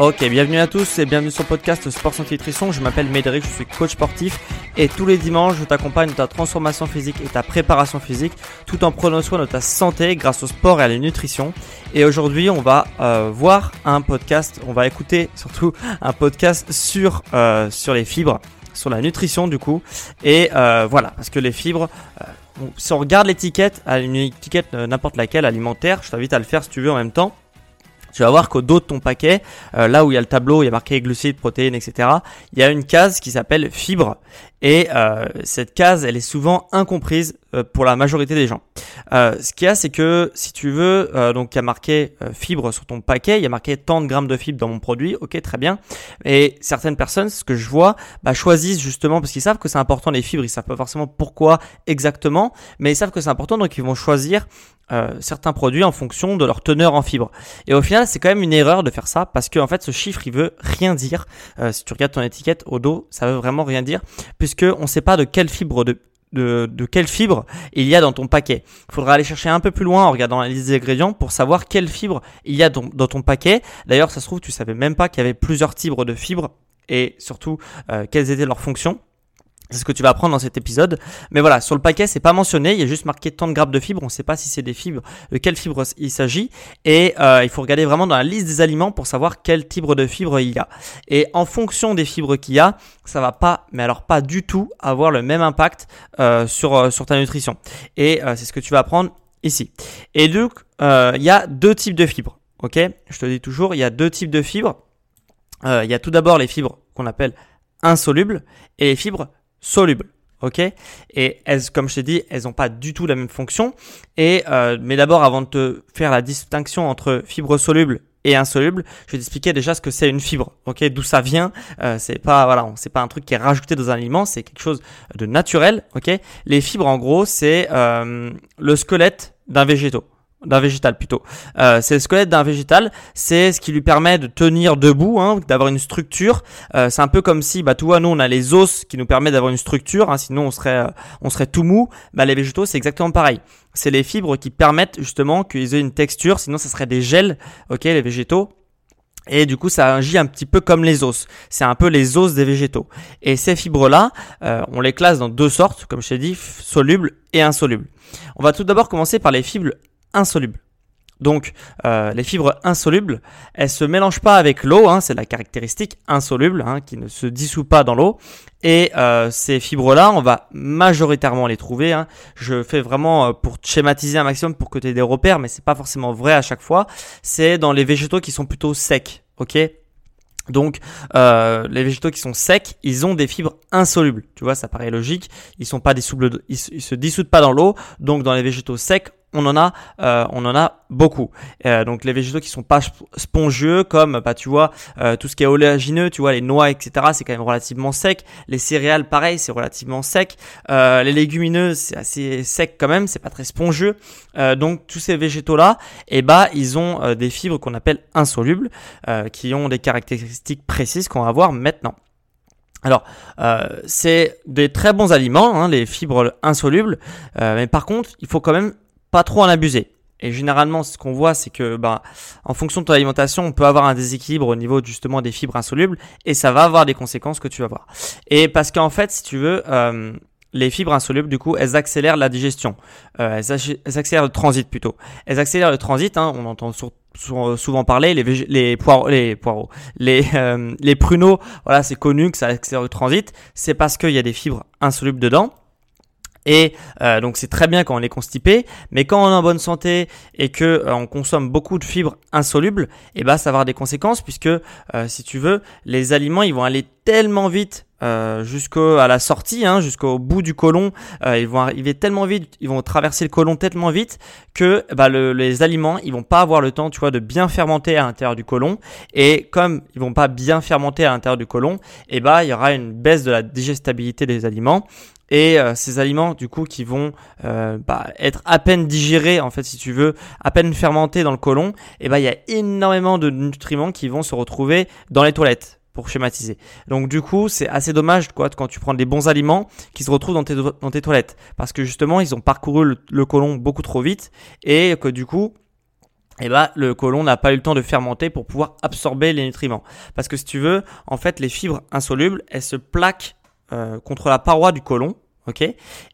Ok, bienvenue à tous et bienvenue sur le podcast Sport Santé Nutrition. Je m'appelle Médéric, je suis coach sportif et tous les dimanches je t'accompagne dans ta transformation physique et ta préparation physique tout en prenant soin de ta santé grâce au sport et à la nutrition. Et aujourd'hui on va euh, voir un podcast, on va écouter surtout un podcast sur, euh, sur les fibres, sur la nutrition du coup. Et euh, voilà, parce que les fibres... si on regarde l'étiquette, une étiquette n'importe laquelle alimentaire, je t'invite à le faire si tu veux en même temps tu vas voir qu'au dos de ton paquet, euh, là où il y a le tableau, il y a marqué glucides, protéines, etc., il y a une case qui s'appelle fibres. Et euh, cette case, elle est souvent incomprise euh, pour la majorité des gens. ce qu'il y a, c'est que si tu veux, donc il y a marqué fibres sur ton paquet, il y a marqué tant de grammes de fibres dans mon produit, ok, très bien. Et certaines personnes, ce que je vois, bah, choisissent justement parce qu'ils savent que c'est important les fibres, ils savent pas forcément pourquoi exactement, mais ils savent que c'est important, donc ils vont choisir euh, certains produits en fonction de leur teneur en fibres. Et au final, c'est quand même une erreur de faire ça parce que en fait, ce chiffre, il veut rien dire. Euh, si tu regardes ton étiquette au dos, ça veut vraiment rien dire puisque on ne sait pas de quelle fibre il y a dans ton paquet. Il faudra aller chercher un peu plus loin en regardant la liste des ingrédients pour savoir quelle fibre il y a dans, ton paquet. D'ailleurs, ça se trouve, tu savais même pas qu'il y avait plusieurs types de fibres et surtout euh, quelles étaient leurs fonctions. C'est ce que tu vas apprendre dans cet épisode. Mais voilà, sur le paquet, c'est pas mentionné. Il y a juste marqué tant de grammes de fibres. On ne sait pas si c'est des fibres, de quelles fibres il s'agit. Et euh, il faut regarder vraiment dans la liste des aliments pour savoir quel type de fibres il y a. Et en fonction des fibres qu'il y a, ça va pas, mais alors pas du tout, avoir le même impact euh, sur, euh, sur ta nutrition. Et c'est ce que tu vas apprendre ici. Et donc, il y a deux types de fibres. Ok? Je te dis toujours, il y a deux types de fibres. il y a tout d'abord les fibres qu'on appelle insolubles et les fibres solubles. Ok? Et elles, comme je t'ai dit, elles n'ont pas du tout la même fonction. Et euh, mais d'abord, avant de te faire la distinction entre fibres solubles et insolubles, je vais t'expliquer déjà ce que c'est une fibre. Ok? D'où ça vient euh, C'est pas voilà, c'est pas un truc qui est rajouté dans un aliment, c'est quelque chose de naturel. Ok? Les fibres, en gros, c'est euh, le squelette d'un végétaux d'un végétal plutôt. Euh, c'est le squelette d'un végétal, c'est ce qui lui permet de tenir debout, hein, d'avoir une structure. Euh, c'est un peu comme si, bah, tu vois, nous on a les os qui nous permettent d'avoir une structure, hein, sinon on serait, euh, on serait tout mou. Bah, les végétaux c'est exactement pareil. C'est les fibres qui permettent justement qu'ils aient une texture, sinon ça serait des gels, ok, les végétaux. Et du coup, ça agit un petit peu comme les os. C'est un peu les os des végétaux. Et ces fibres-là, euh, on les classe dans deux sortes, comme je t'ai dit, solubles et insolubles. On va tout d'abord commencer par les fibres insolubles. Donc euh, les fibres insolubles, elles se mélangent pas avec l'eau, hein, c'est la caractéristique insoluble hein, qui ne se dissout pas dans l'eau. Et euh, ces fibres-là, on va majoritairement les trouver. Hein. Je fais vraiment euh, pour schématiser un maximum pour que tu aies des repères, mais c'est pas forcément vrai à chaque fois. C'est dans les végétaux qui sont plutôt secs, ok? Donc, euh, les végétaux qui sont secs, ils ont des fibres insolubles. Tu vois, ça paraît logique. Ils sont pas dissolubles, ils, se dissoudent pas dans l'eau. Donc, dans les végétaux secs, on en a, euh, on en a beaucoup. Euh, donc les végétaux qui sont pas spongieux, comme bah tu vois euh, tout ce qui est oléagineux, tu vois les noix, etc. C'est quand même relativement sec. Les céréales, pareil, c'est relativement sec. les légumineuses, c'est assez sec quand même, c'est pas très spongieux. donc tous ces végétaux là, eh bah ils ont des fibres qu'on appelle insolubles, qui ont des caractéristiques précises qu'on va voir maintenant. Alors, c'est des très bons aliments, hein, les fibres insolubles, mais par contre, il faut quand même pas trop en abuser. Et généralement, ce qu'on voit, c'est que, bah, en fonction de ton alimentation, on peut avoir un déséquilibre au niveau justement des fibres insolubles, et ça va avoir des conséquences que tu vas voir. Et parce qu'en fait, si tu veux, euh, les fibres insolubles, du coup, elles accélèrent la digestion. Euh, elles, accélèrent le transit plutôt. Elles accélèrent le transit. Hein, on entend souvent parler les, les, poireaux, les poireaux, les, euh, les pruneaux. Voilà, c'est connu que ça accélère le transit. C'est parce qu'il y a des fibres insolubles dedans. Et euh, donc c'est très bien quand on est constipé, mais quand on est en bonne santé et que euh, on consomme beaucoup de fibres insolubles, eh ben ça va avoir des conséquences puisque euh, si tu veux, les aliments ils vont aller tellement vite euh, jusqu'à la sortie, hein, jusqu'au bout du côlon. ils vont arriver tellement vite, ils vont traverser le côlon tellement vite que bah, le, les aliments, ils vont pas avoir le temps, tu vois, de bien fermenter à l'intérieur du côlon. Et comme ils vont pas bien fermenter à l'intérieur du côlon, eh bah il y aura une baisse de la digestibilité des aliments et euh, ces aliments du coup qui vont euh, bah, être à peine digérés en fait si tu veux, à peine fermentés dans le côlon, et ben il y a énormément de nutriments qui vont se retrouver dans les toilettes pour schématiser. Donc du coup, c'est assez dommage quoi quand tu prends des bons aliments qui se retrouvent dans tes, dans tes toilettes parce que justement, ils ont parcouru le, le côlon beaucoup trop vite et que du coup, eh ben, le côlon n'a pas eu le temps de fermenter pour pouvoir absorber les nutriments. Parce que si tu veux, en fait, les fibres insolubles, elles se plaquent contre la paroi du côlon. Ok?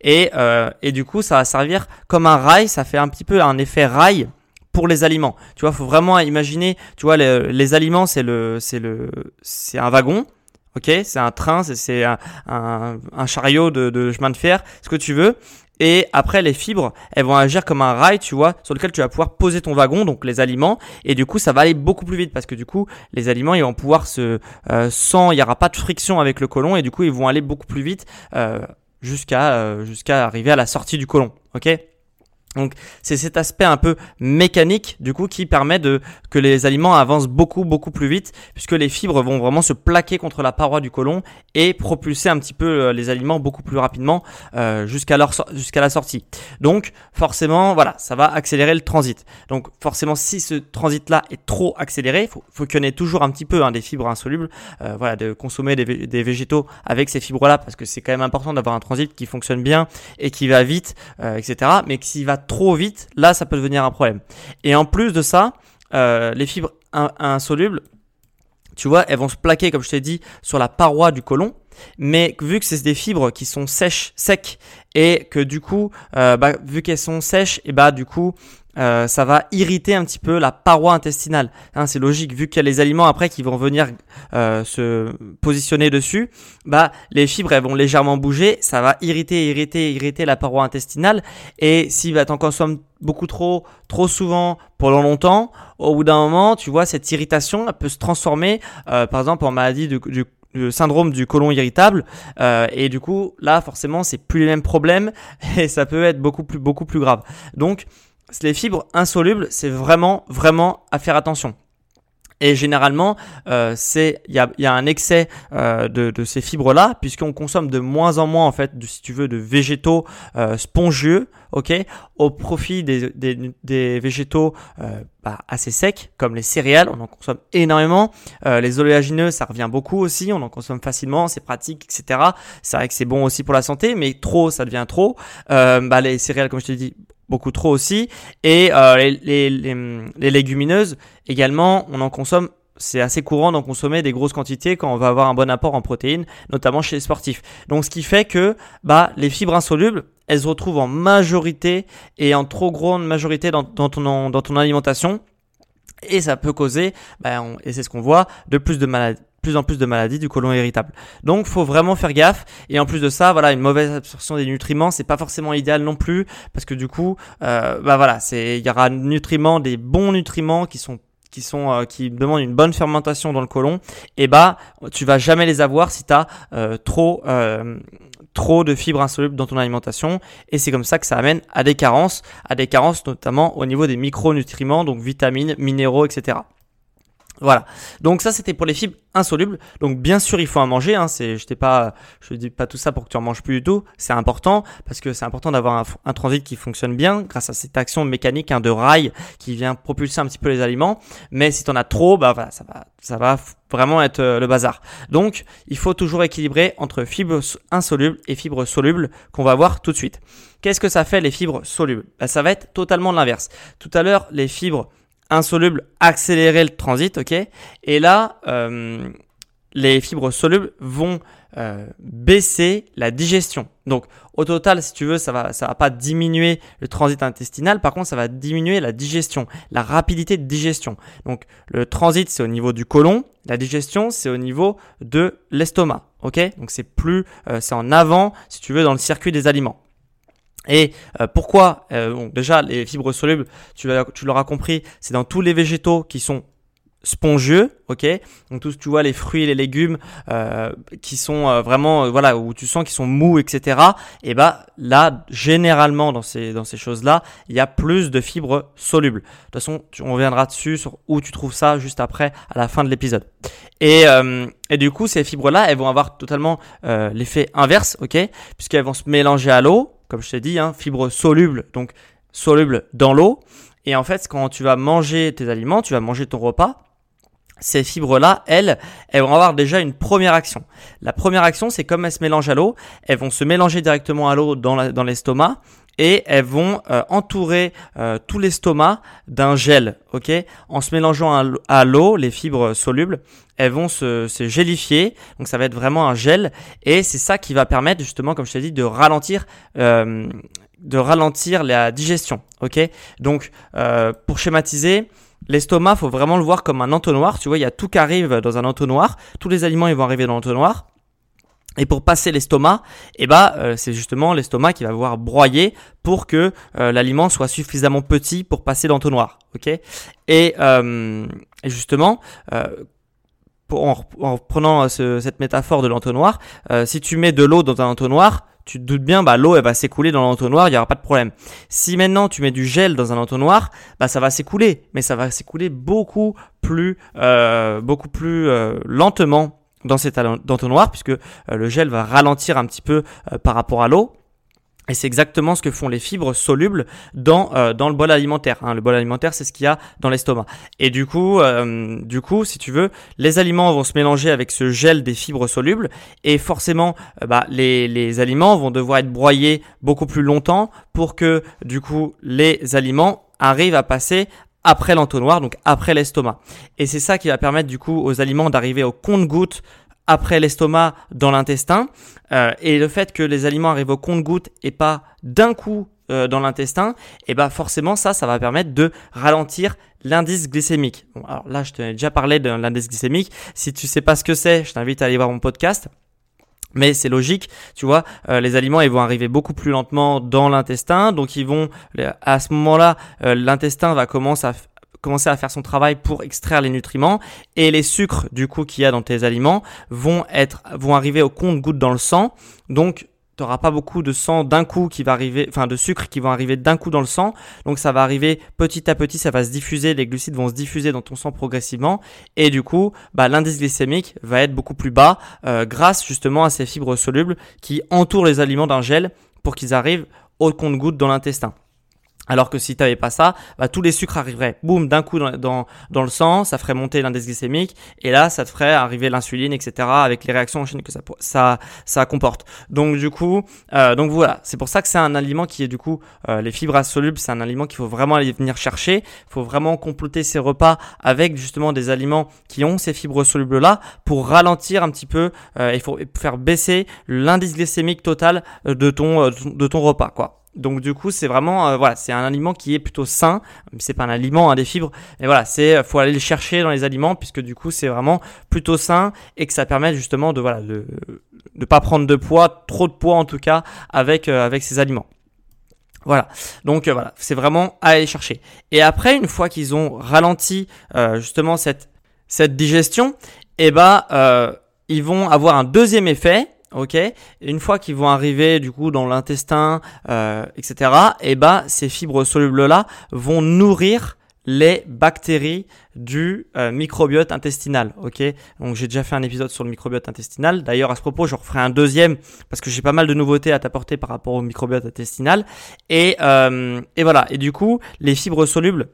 Et, euh, et du coup, ça va servir comme un rail. Ça fait un petit peu un effet rail pour les aliments. Tu vois, faut vraiment imaginer. Tu vois, les, les aliments, c'est le, c'est le, c'est un wagon. Ok, c'est un train, c'est un, un, un, chariot de, de chemin de fer, ce que tu veux. Et après, les fibres, elles vont agir comme un rail, tu vois, sur lequel tu vas pouvoir poser ton wagon, donc les aliments. Et du coup, ça va aller beaucoup plus vite parce que du coup, les aliments, ils vont pouvoir se, euh, sans, il n'y aura pas de friction avec le côlon et du coup, ils vont aller beaucoup plus vite euh, jusqu'à euh, jusqu'à arriver à la sortie du côlon. Ok? Donc c'est cet aspect un peu mécanique du coup qui permet de que les aliments avancent beaucoup beaucoup plus vite puisque les fibres vont vraiment se plaquer contre la paroi du côlon et propulser un petit peu euh, les aliments beaucoup plus rapidement euh, jusqu'à leur jusqu'à la sortie. Donc forcément voilà ça va accélérer le transit. Donc forcément si ce transit là est trop accéléré, faut faut qu'il y en ait toujours un petit peu hein, des fibres insolubles. Euh, voilà de consommer des, des, végétaux avec ces fibres là parce que c'est quand même important d'avoir un transit qui fonctionne bien et qui va vite etc. Mais que s'il va trop vite, là, ça peut devenir un problème. Et en plus de ça, euh, les fibres insolubles, tu vois, elles vont se plaquer, comme je t'ai dit, sur la paroi du côlon. Mais vu que c'est des fibres qui sont sèches, secs, et que du coup, euh, bah, vu qu'elles sont sèches, et bah du coup, euh, ça va irriter un petit peu la paroi intestinale. Hein, c'est logique, vu qu'il y a les aliments après qui vont venir euh, se positionner dessus, bah les fibres elles vont légèrement bouger, ça va irriter, irriter, irriter la paroi intestinale. Et si bah, t'en consommes beaucoup trop, trop souvent, pendant longtemps, au bout d'un moment, tu vois, cette irritation elle peut se transformer, par exemple, en maladie du, du le syndrome du côlon irritable euh, et du coup là forcément c'est plus les mêmes problèmes et ça peut être beaucoup plus beaucoup plus grave donc les fibres insolubles, c'est vraiment, vraiment à faire attention. Et généralement, euh, c'est il y a, y a, un excès euh, de, de, ces fibres-là, puisqu'on consomme de moins en moins en fait, de, si tu veux, de végétaux euh, spongieux, ok, au profit des, des, des végétaux euh, bah, assez secs, comme les céréales, on en consomme énormément. Euh, les oléagineux, ça revient beaucoup aussi, on en consomme facilement, c'est pratique, etc. C'est vrai que c'est bon aussi pour la santé, mais trop, ça devient trop. Euh, bah, les céréales, comme je t'ai dit, beaucoup trop aussi. Et euh, les, les, légumineuses également, on en consomme. C'est assez courant d'en consommer des grosses quantités quand on va avoir un bon apport en protéines, notamment chez les sportifs. Donc, ce qui fait que bah, les fibres insolubles, elles se retrouvent en majorité et en trop grande majorité dans, ton, dans ton alimentation. Et ça peut causer, bah, et c'est ce qu'on voit, de plus de maladies plus en plus de maladies du côlon irritable. Donc faut vraiment faire gaffe. Et en plus de ça, voilà, une mauvaise absorption des nutriments, c'est pas forcément idéal non plus parce que du coup, euh, bah voilà, c'est il y aura nutriments, des bons nutriments qui sont qui sont euh, qui demandent une bonne fermentation dans le côlon. Et bah tu vas jamais les avoir si tu euh, trop trop de fibres insolubles dans ton alimentation. Et c'est comme ça que ça amène à des carences à des carences notamment au niveau des micronutriments donc vitamines minéraux etc Voilà. Donc ça c'était pour les fibres insolubles. Donc bien sûr il faut en manger. Hein. C'est, je t'ai pas, je dis pas tout ça pour que tu en manges plus du tout. C'est important parce que c'est important d'avoir un, transit qui fonctionne bien grâce à cette action mécanique hein, de rail qui vient propulser un petit peu les aliments. Mais si tu en as trop, bah ça va, ça va vraiment être euh, le bazar. Donc il faut toujours équilibrer entre fibres insolubles et fibres solubles qu'on va voir tout de suite. Qu'est-ce que ça fait les fibres solubles? Bah, Ça va être totalement l'inverse. Tout à l'heure les fibres insoluble accélérer le transit, ok? Et là, euh, les fibres solubles vont euh, baisser la digestion. Donc, au total, si tu veux, ça va, ça va pas diminuer le transit intestinal. Par contre, ça va diminuer la digestion, la rapidité de digestion. Donc, le transit, c'est au niveau du côlon. La digestion, c'est au niveau de l'estomac. Ok? Donc, c'est plus, euh, c'est en avant, si tu veux, dans le circuit des aliments. Et euh, pourquoi euh, Déjà, les fibres solubles, tu, tu l'auras compris, c'est dans tous les végétaux qui sont spongieux, ok? Donc tous, tu vois, les fruits les légumes euh, qui sont vraiment, voilà, où tu sens qu'ils sont mous, etc. Et bah là, généralement dans ces dans ces choses-là, il y a plus de fibres solubles. De toute façon, on reviendra dessus sur où tu trouves ça juste après, à la fin de l'épisode. Et et du coup, ces fibres-là, elles vont avoir totalement l'effet inverse, ok? Puisqu'elles vont se mélanger à l'eau comme je t'ai dit, hein, fibres solubles, donc solubles dans l'eau. Et en fait, quand tu vas manger tes aliments, tu vas manger ton repas, ces fibres-là, elles, elles vont avoir déjà une première action. La première action, c'est comme elles se mélangent à l'eau, elles vont se mélanger directement à l'eau dans l'estomac et elles vont euh, entourer euh, tout l'estomac d'un gel, ok? En se mélangeant à l'eau, les fibres solubles, elles vont se, se, gélifier, donc ça va être vraiment un gel, et c'est ça qui va permettre justement, comme je t'ai dit, de ralentir, euh, de ralentir la digestion, ok? Donc pour schématiser, L'estomac, faut vraiment le voir comme un entonnoir. Tu vois, il y a tout qui arrive dans un entonnoir. Tous les aliments, ils vont arriver dans l'entonnoir. Et pour passer l'estomac, eh ben, euh, c'est justement l'estomac qui va voir broyer pour que euh, l'aliment soit suffisamment petit pour passer l'entonnoir. Ok? Et, euh, et, justement, pour, en, en, prenant cette métaphore de l'entonnoir, si tu mets de l'eau dans un entonnoir, tu te doutes bien, bah, l'eau va s'écouler dans l'entonnoir, il n'y aura pas de problème. Si maintenant tu mets du gel dans un entonnoir, bah, ça va s'écouler, mais ça va s'écouler beaucoup plus, beaucoup plus lentement dans cet entonnoir puisque euh, le gel va ralentir un petit peu euh, par rapport à l'eau. Et c'est exactement ce que font les fibres solubles dans euh, le bol alimentaire. Hein. Le bol alimentaire, c'est ce qu'il y a dans l'estomac. Et du coup, si tu veux, les aliments vont se mélanger avec ce gel des fibres solubles, et forcément, bah, les les aliments vont devoir être broyés beaucoup plus longtemps pour que du coup les aliments arrivent à passer après l'entonnoir, donc après l'estomac. Et c'est ça qui va permettre du coup aux aliments d'arriver au compte-goutte après l'estomac dans l'intestin. Euh, et le fait que les aliments arrivent au compte-goutte et pas d'un coup euh, dans l'intestin, et eh ben forcément ça, ça va permettre de ralentir l'indice glycémique. Bon, alors là, je t'ai déjà parlé de l'indice glycémique. Si tu sais pas ce que c'est, je t'invite à aller voir mon podcast. Mais c'est logique, tu vois, euh, les aliments ils vont arriver beaucoup plus lentement dans l'intestin, donc ils vont à ce moment-là, euh, l'intestin va commencer à commencer à faire son travail pour extraire les nutriments et les sucres du coup qu'il y a dans tes aliments vont être vont arriver au compte-goutte dans le sang. Donc tu n'auras pas beaucoup de sang d'un coup qui va arriver, enfin de sucre qui vont arriver d'un coup dans le sang. Donc ça va arriver petit à petit, ça va se diffuser, les glucides vont se diffuser dans ton sang progressivement. Et du coup, bah, l'indice glycémique va être beaucoup plus bas euh, grâce justement à ces fibres solubles qui entourent les aliments d'un gel pour qu'ils arrivent au compte-goutte dans l'intestin. Alors que si tu n'avais pas ça, bah, tous les sucres arriveraient, boum, d'un coup dans, dans, le sang, ça ferait monter l'indice glycémique, et là, ça te ferait arriver l'insuline, etc., avec les réactions en chaîne que ça, ça, ça comporte. Donc du coup, euh, donc voilà, c'est pour ça que c'est un aliment qui est du coup, euh, les fibres insolubles, c'est un aliment qu'il faut vraiment aller venir chercher. Il faut vraiment compléter ses repas avec justement des aliments qui ont ces fibres solubles là pour ralentir un petit peu. Euh, il faut faire baisser l'indice glycémique total de ton de ton repas, quoi. Donc du coup, c'est vraiment euh, voilà, c'est un aliment qui est plutôt sain. C'est pas un aliment, hein, des fibres. Mais voilà, c'est faut aller le chercher dans les aliments puisque du coup, c'est vraiment plutôt sain et que ça permet justement de voilà de de pas prendre de poids, trop de poids en tout cas avec euh, avec ces aliments. Voilà, donc euh, voilà, c'est vraiment à aller chercher. Et après, une fois qu'ils ont ralenti justement cette cette digestion, eh ben ils vont avoir un deuxième effet ok Une fois qu'ils vont arriver du coup dans l'intestin, euh, etc. Et bah ces fibres solubles là vont nourrir les bactéries du euh, microbiote intestinal. Ok, donc j'ai déjà fait un épisode sur le microbiote intestinal. D'ailleurs, à ce propos, je referai un deuxième parce que j'ai pas mal de nouveautés à t'apporter par rapport au microbiote intestinal. Et, euh, et voilà. Et du coup, les fibres solubles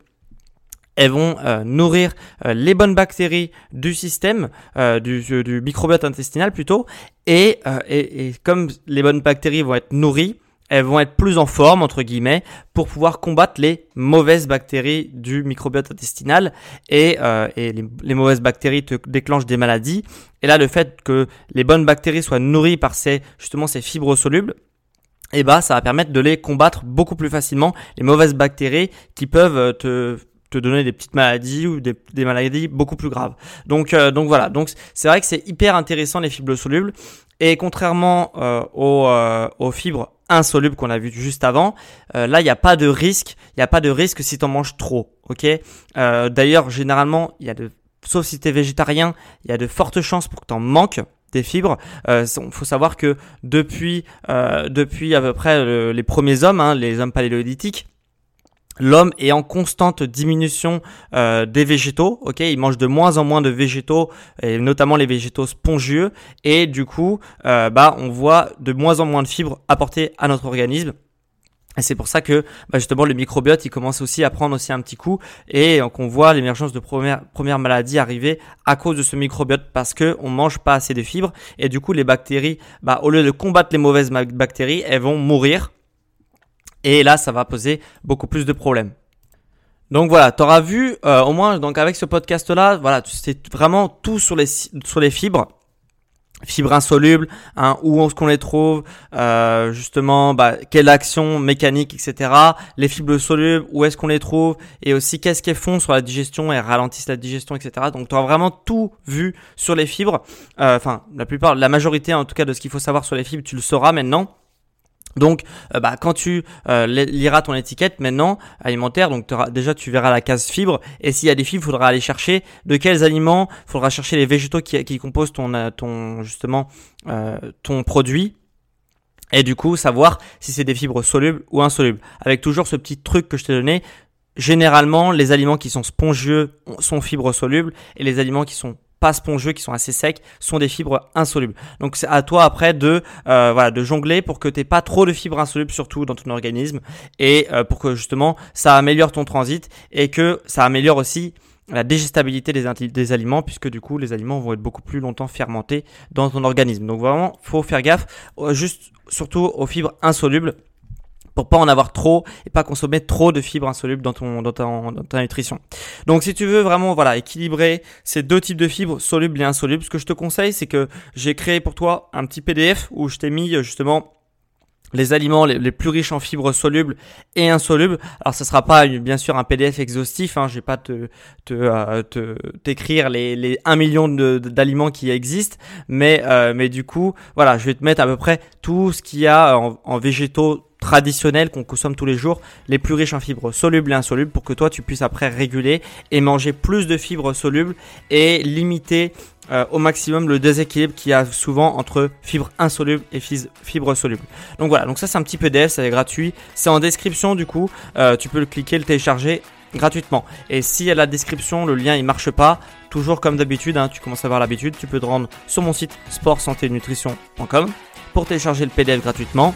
elles vont euh, nourrir les bonnes bactéries du système, du, du, microbiote intestinal plutôt, et, et, comme les bonnes bactéries vont être nourries, elles vont être plus en forme, entre guillemets, pour pouvoir combattre les mauvaises bactéries du microbiote intestinal. Et, euh, et les, mauvaises bactéries te déclenchent des maladies. Et là, le fait que les bonnes bactéries soient nourries par ces, justement, ces fibres solubles, eh ben, ça va permettre de les combattre beaucoup plus facilement, les mauvaises bactéries qui peuvent euh, te te donner des petites maladies ou des, des maladies beaucoup plus graves. Donc, euh, donc voilà. Donc c'est vrai que c'est hyper intéressant les fibres solubles. Et contrairement euh, aux, euh, aux, fibres insolubles qu'on a vu juste avant, euh, là il n'y a pas de risque. Il n'y a pas de risque si tu en manges trop. Ok? D'ailleurs généralement il y a de, sauf si tu es végétarien, il y a de fortes chances pour que tu en manques des fibres. Il faut savoir que depuis depuis à peu près les premiers hommes, hein, les hommes paléolithiques, L'homme est en constante diminution euh, des végétaux, ok, il mange de moins en moins de végétaux, et notamment les végétaux spongieux, et du coup, euh, bah, on voit de moins en moins de fibres apportées à notre organisme. Et c'est pour ça que bah, justement le microbiote il commence aussi à prendre aussi un petit coup et qu'on voit l'émergence de premières premières maladies arriver à cause de ce microbiote parce que on mange pas assez de fibres. Et du coup les bactéries bah, au lieu de combattre les mauvaises bactéries elles vont mourir et là, ça va poser beaucoup plus de problèmes. Donc voilà, tu auras vu euh, au moins donc avec ce podcast là, voilà, c'est vraiment tout sur les sur les fibres, fibres insolubles, hein, où est-ce qu'on les trouve, euh, justement, bah, quelle action mécanique, etc. Les fibres solubles, où est-ce qu'on les trouve, et aussi qu'est-ce qu'elles font sur la digestion et ralentissent la digestion, etc. Donc tu auras vraiment tout vu sur les fibres. Euh, enfin, la plupart, la majorité en tout cas de ce qu'il faut savoir sur les fibres, tu le sauras maintenant. Donc, euh, bah, quand tu euh, liras ton étiquette maintenant alimentaire, donc déjà tu verras la case fibres. Et s'il y a des fibres, il faudra aller chercher de quels aliments. Il faudra chercher les végétaux qui, qui composent ton, euh, ton justement ton produit. Et du coup, savoir si c'est des fibres solubles ou insolubles. Avec toujours ce petit truc que je t'ai donné. Généralement, les aliments qui sont spongieux sont fibres solubles et les aliments qui sont pas spongieux, qui sont assez secs, sont des fibres insolubles. Donc c'est à toi après de euh, voilà de jongler pour que tu pas trop de fibres insolubles surtout dans ton organisme et euh, pour que justement ça améliore ton transit et que ça améliore aussi la digestibilité des, des, aliments puisque du coup les aliments vont être beaucoup plus longtemps fermentés dans ton organisme. Donc vraiment faut faire gaffe euh, juste surtout aux fibres insolubles pour pas en avoir trop et pas consommer trop de fibres insolubles dans ton dans ta, dans ta nutrition. Donc si tu veux vraiment voilà équilibrer ces deux types de fibres solubles et insolubles, ce que je te conseille c'est que j'ai créé pour toi un petit PDF où je t'ai mis justement les aliments les, plus riches en fibres solubles et insolubles. Alors ça sera pas bien sûr un PDF exhaustif, hein, je vais pas te te euh, t'écrire les, les 1 million d'aliments qui existent, mais euh, mais du coup voilà, je vais te mettre à peu près tout ce qu'il y a en, en végétaux traditionnels qu'on consomme tous les jours, les plus riches en fibres solubles et insolubles pour que toi tu puisses après réguler et manger plus de fibres solubles et limiter euh, au maximum le déséquilibre qu'il y a souvent entre fibres insolubles et fibres solubles. Donc voilà, donc ça c'est un petit PDF, c'est gratuit, c'est en description du coup, euh, tu peux le cliquer, le télécharger gratuitement. Et si à la description le lien il marche pas, toujours comme d'habitude, hein, tu commences à avoir l'habitude, tu peux te rendre sur mon site nutrition.com pour télécharger le PDF gratuitement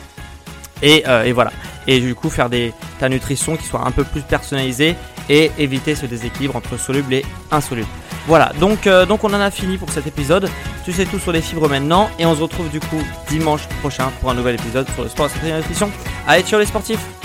euh, et, voilà. Et du coup, faire des, ta nutrition qui soit un peu plus personnalisée et éviter ce déséquilibre entre soluble et insoluble. Voilà, donc, euh, donc on en a fini pour cet épisode. Tu sais tout sur les fibres maintenant. Et on se retrouve du coup dimanche prochain pour un nouvel épisode sur le sport et la nutrition. Allez, ciao les sportifs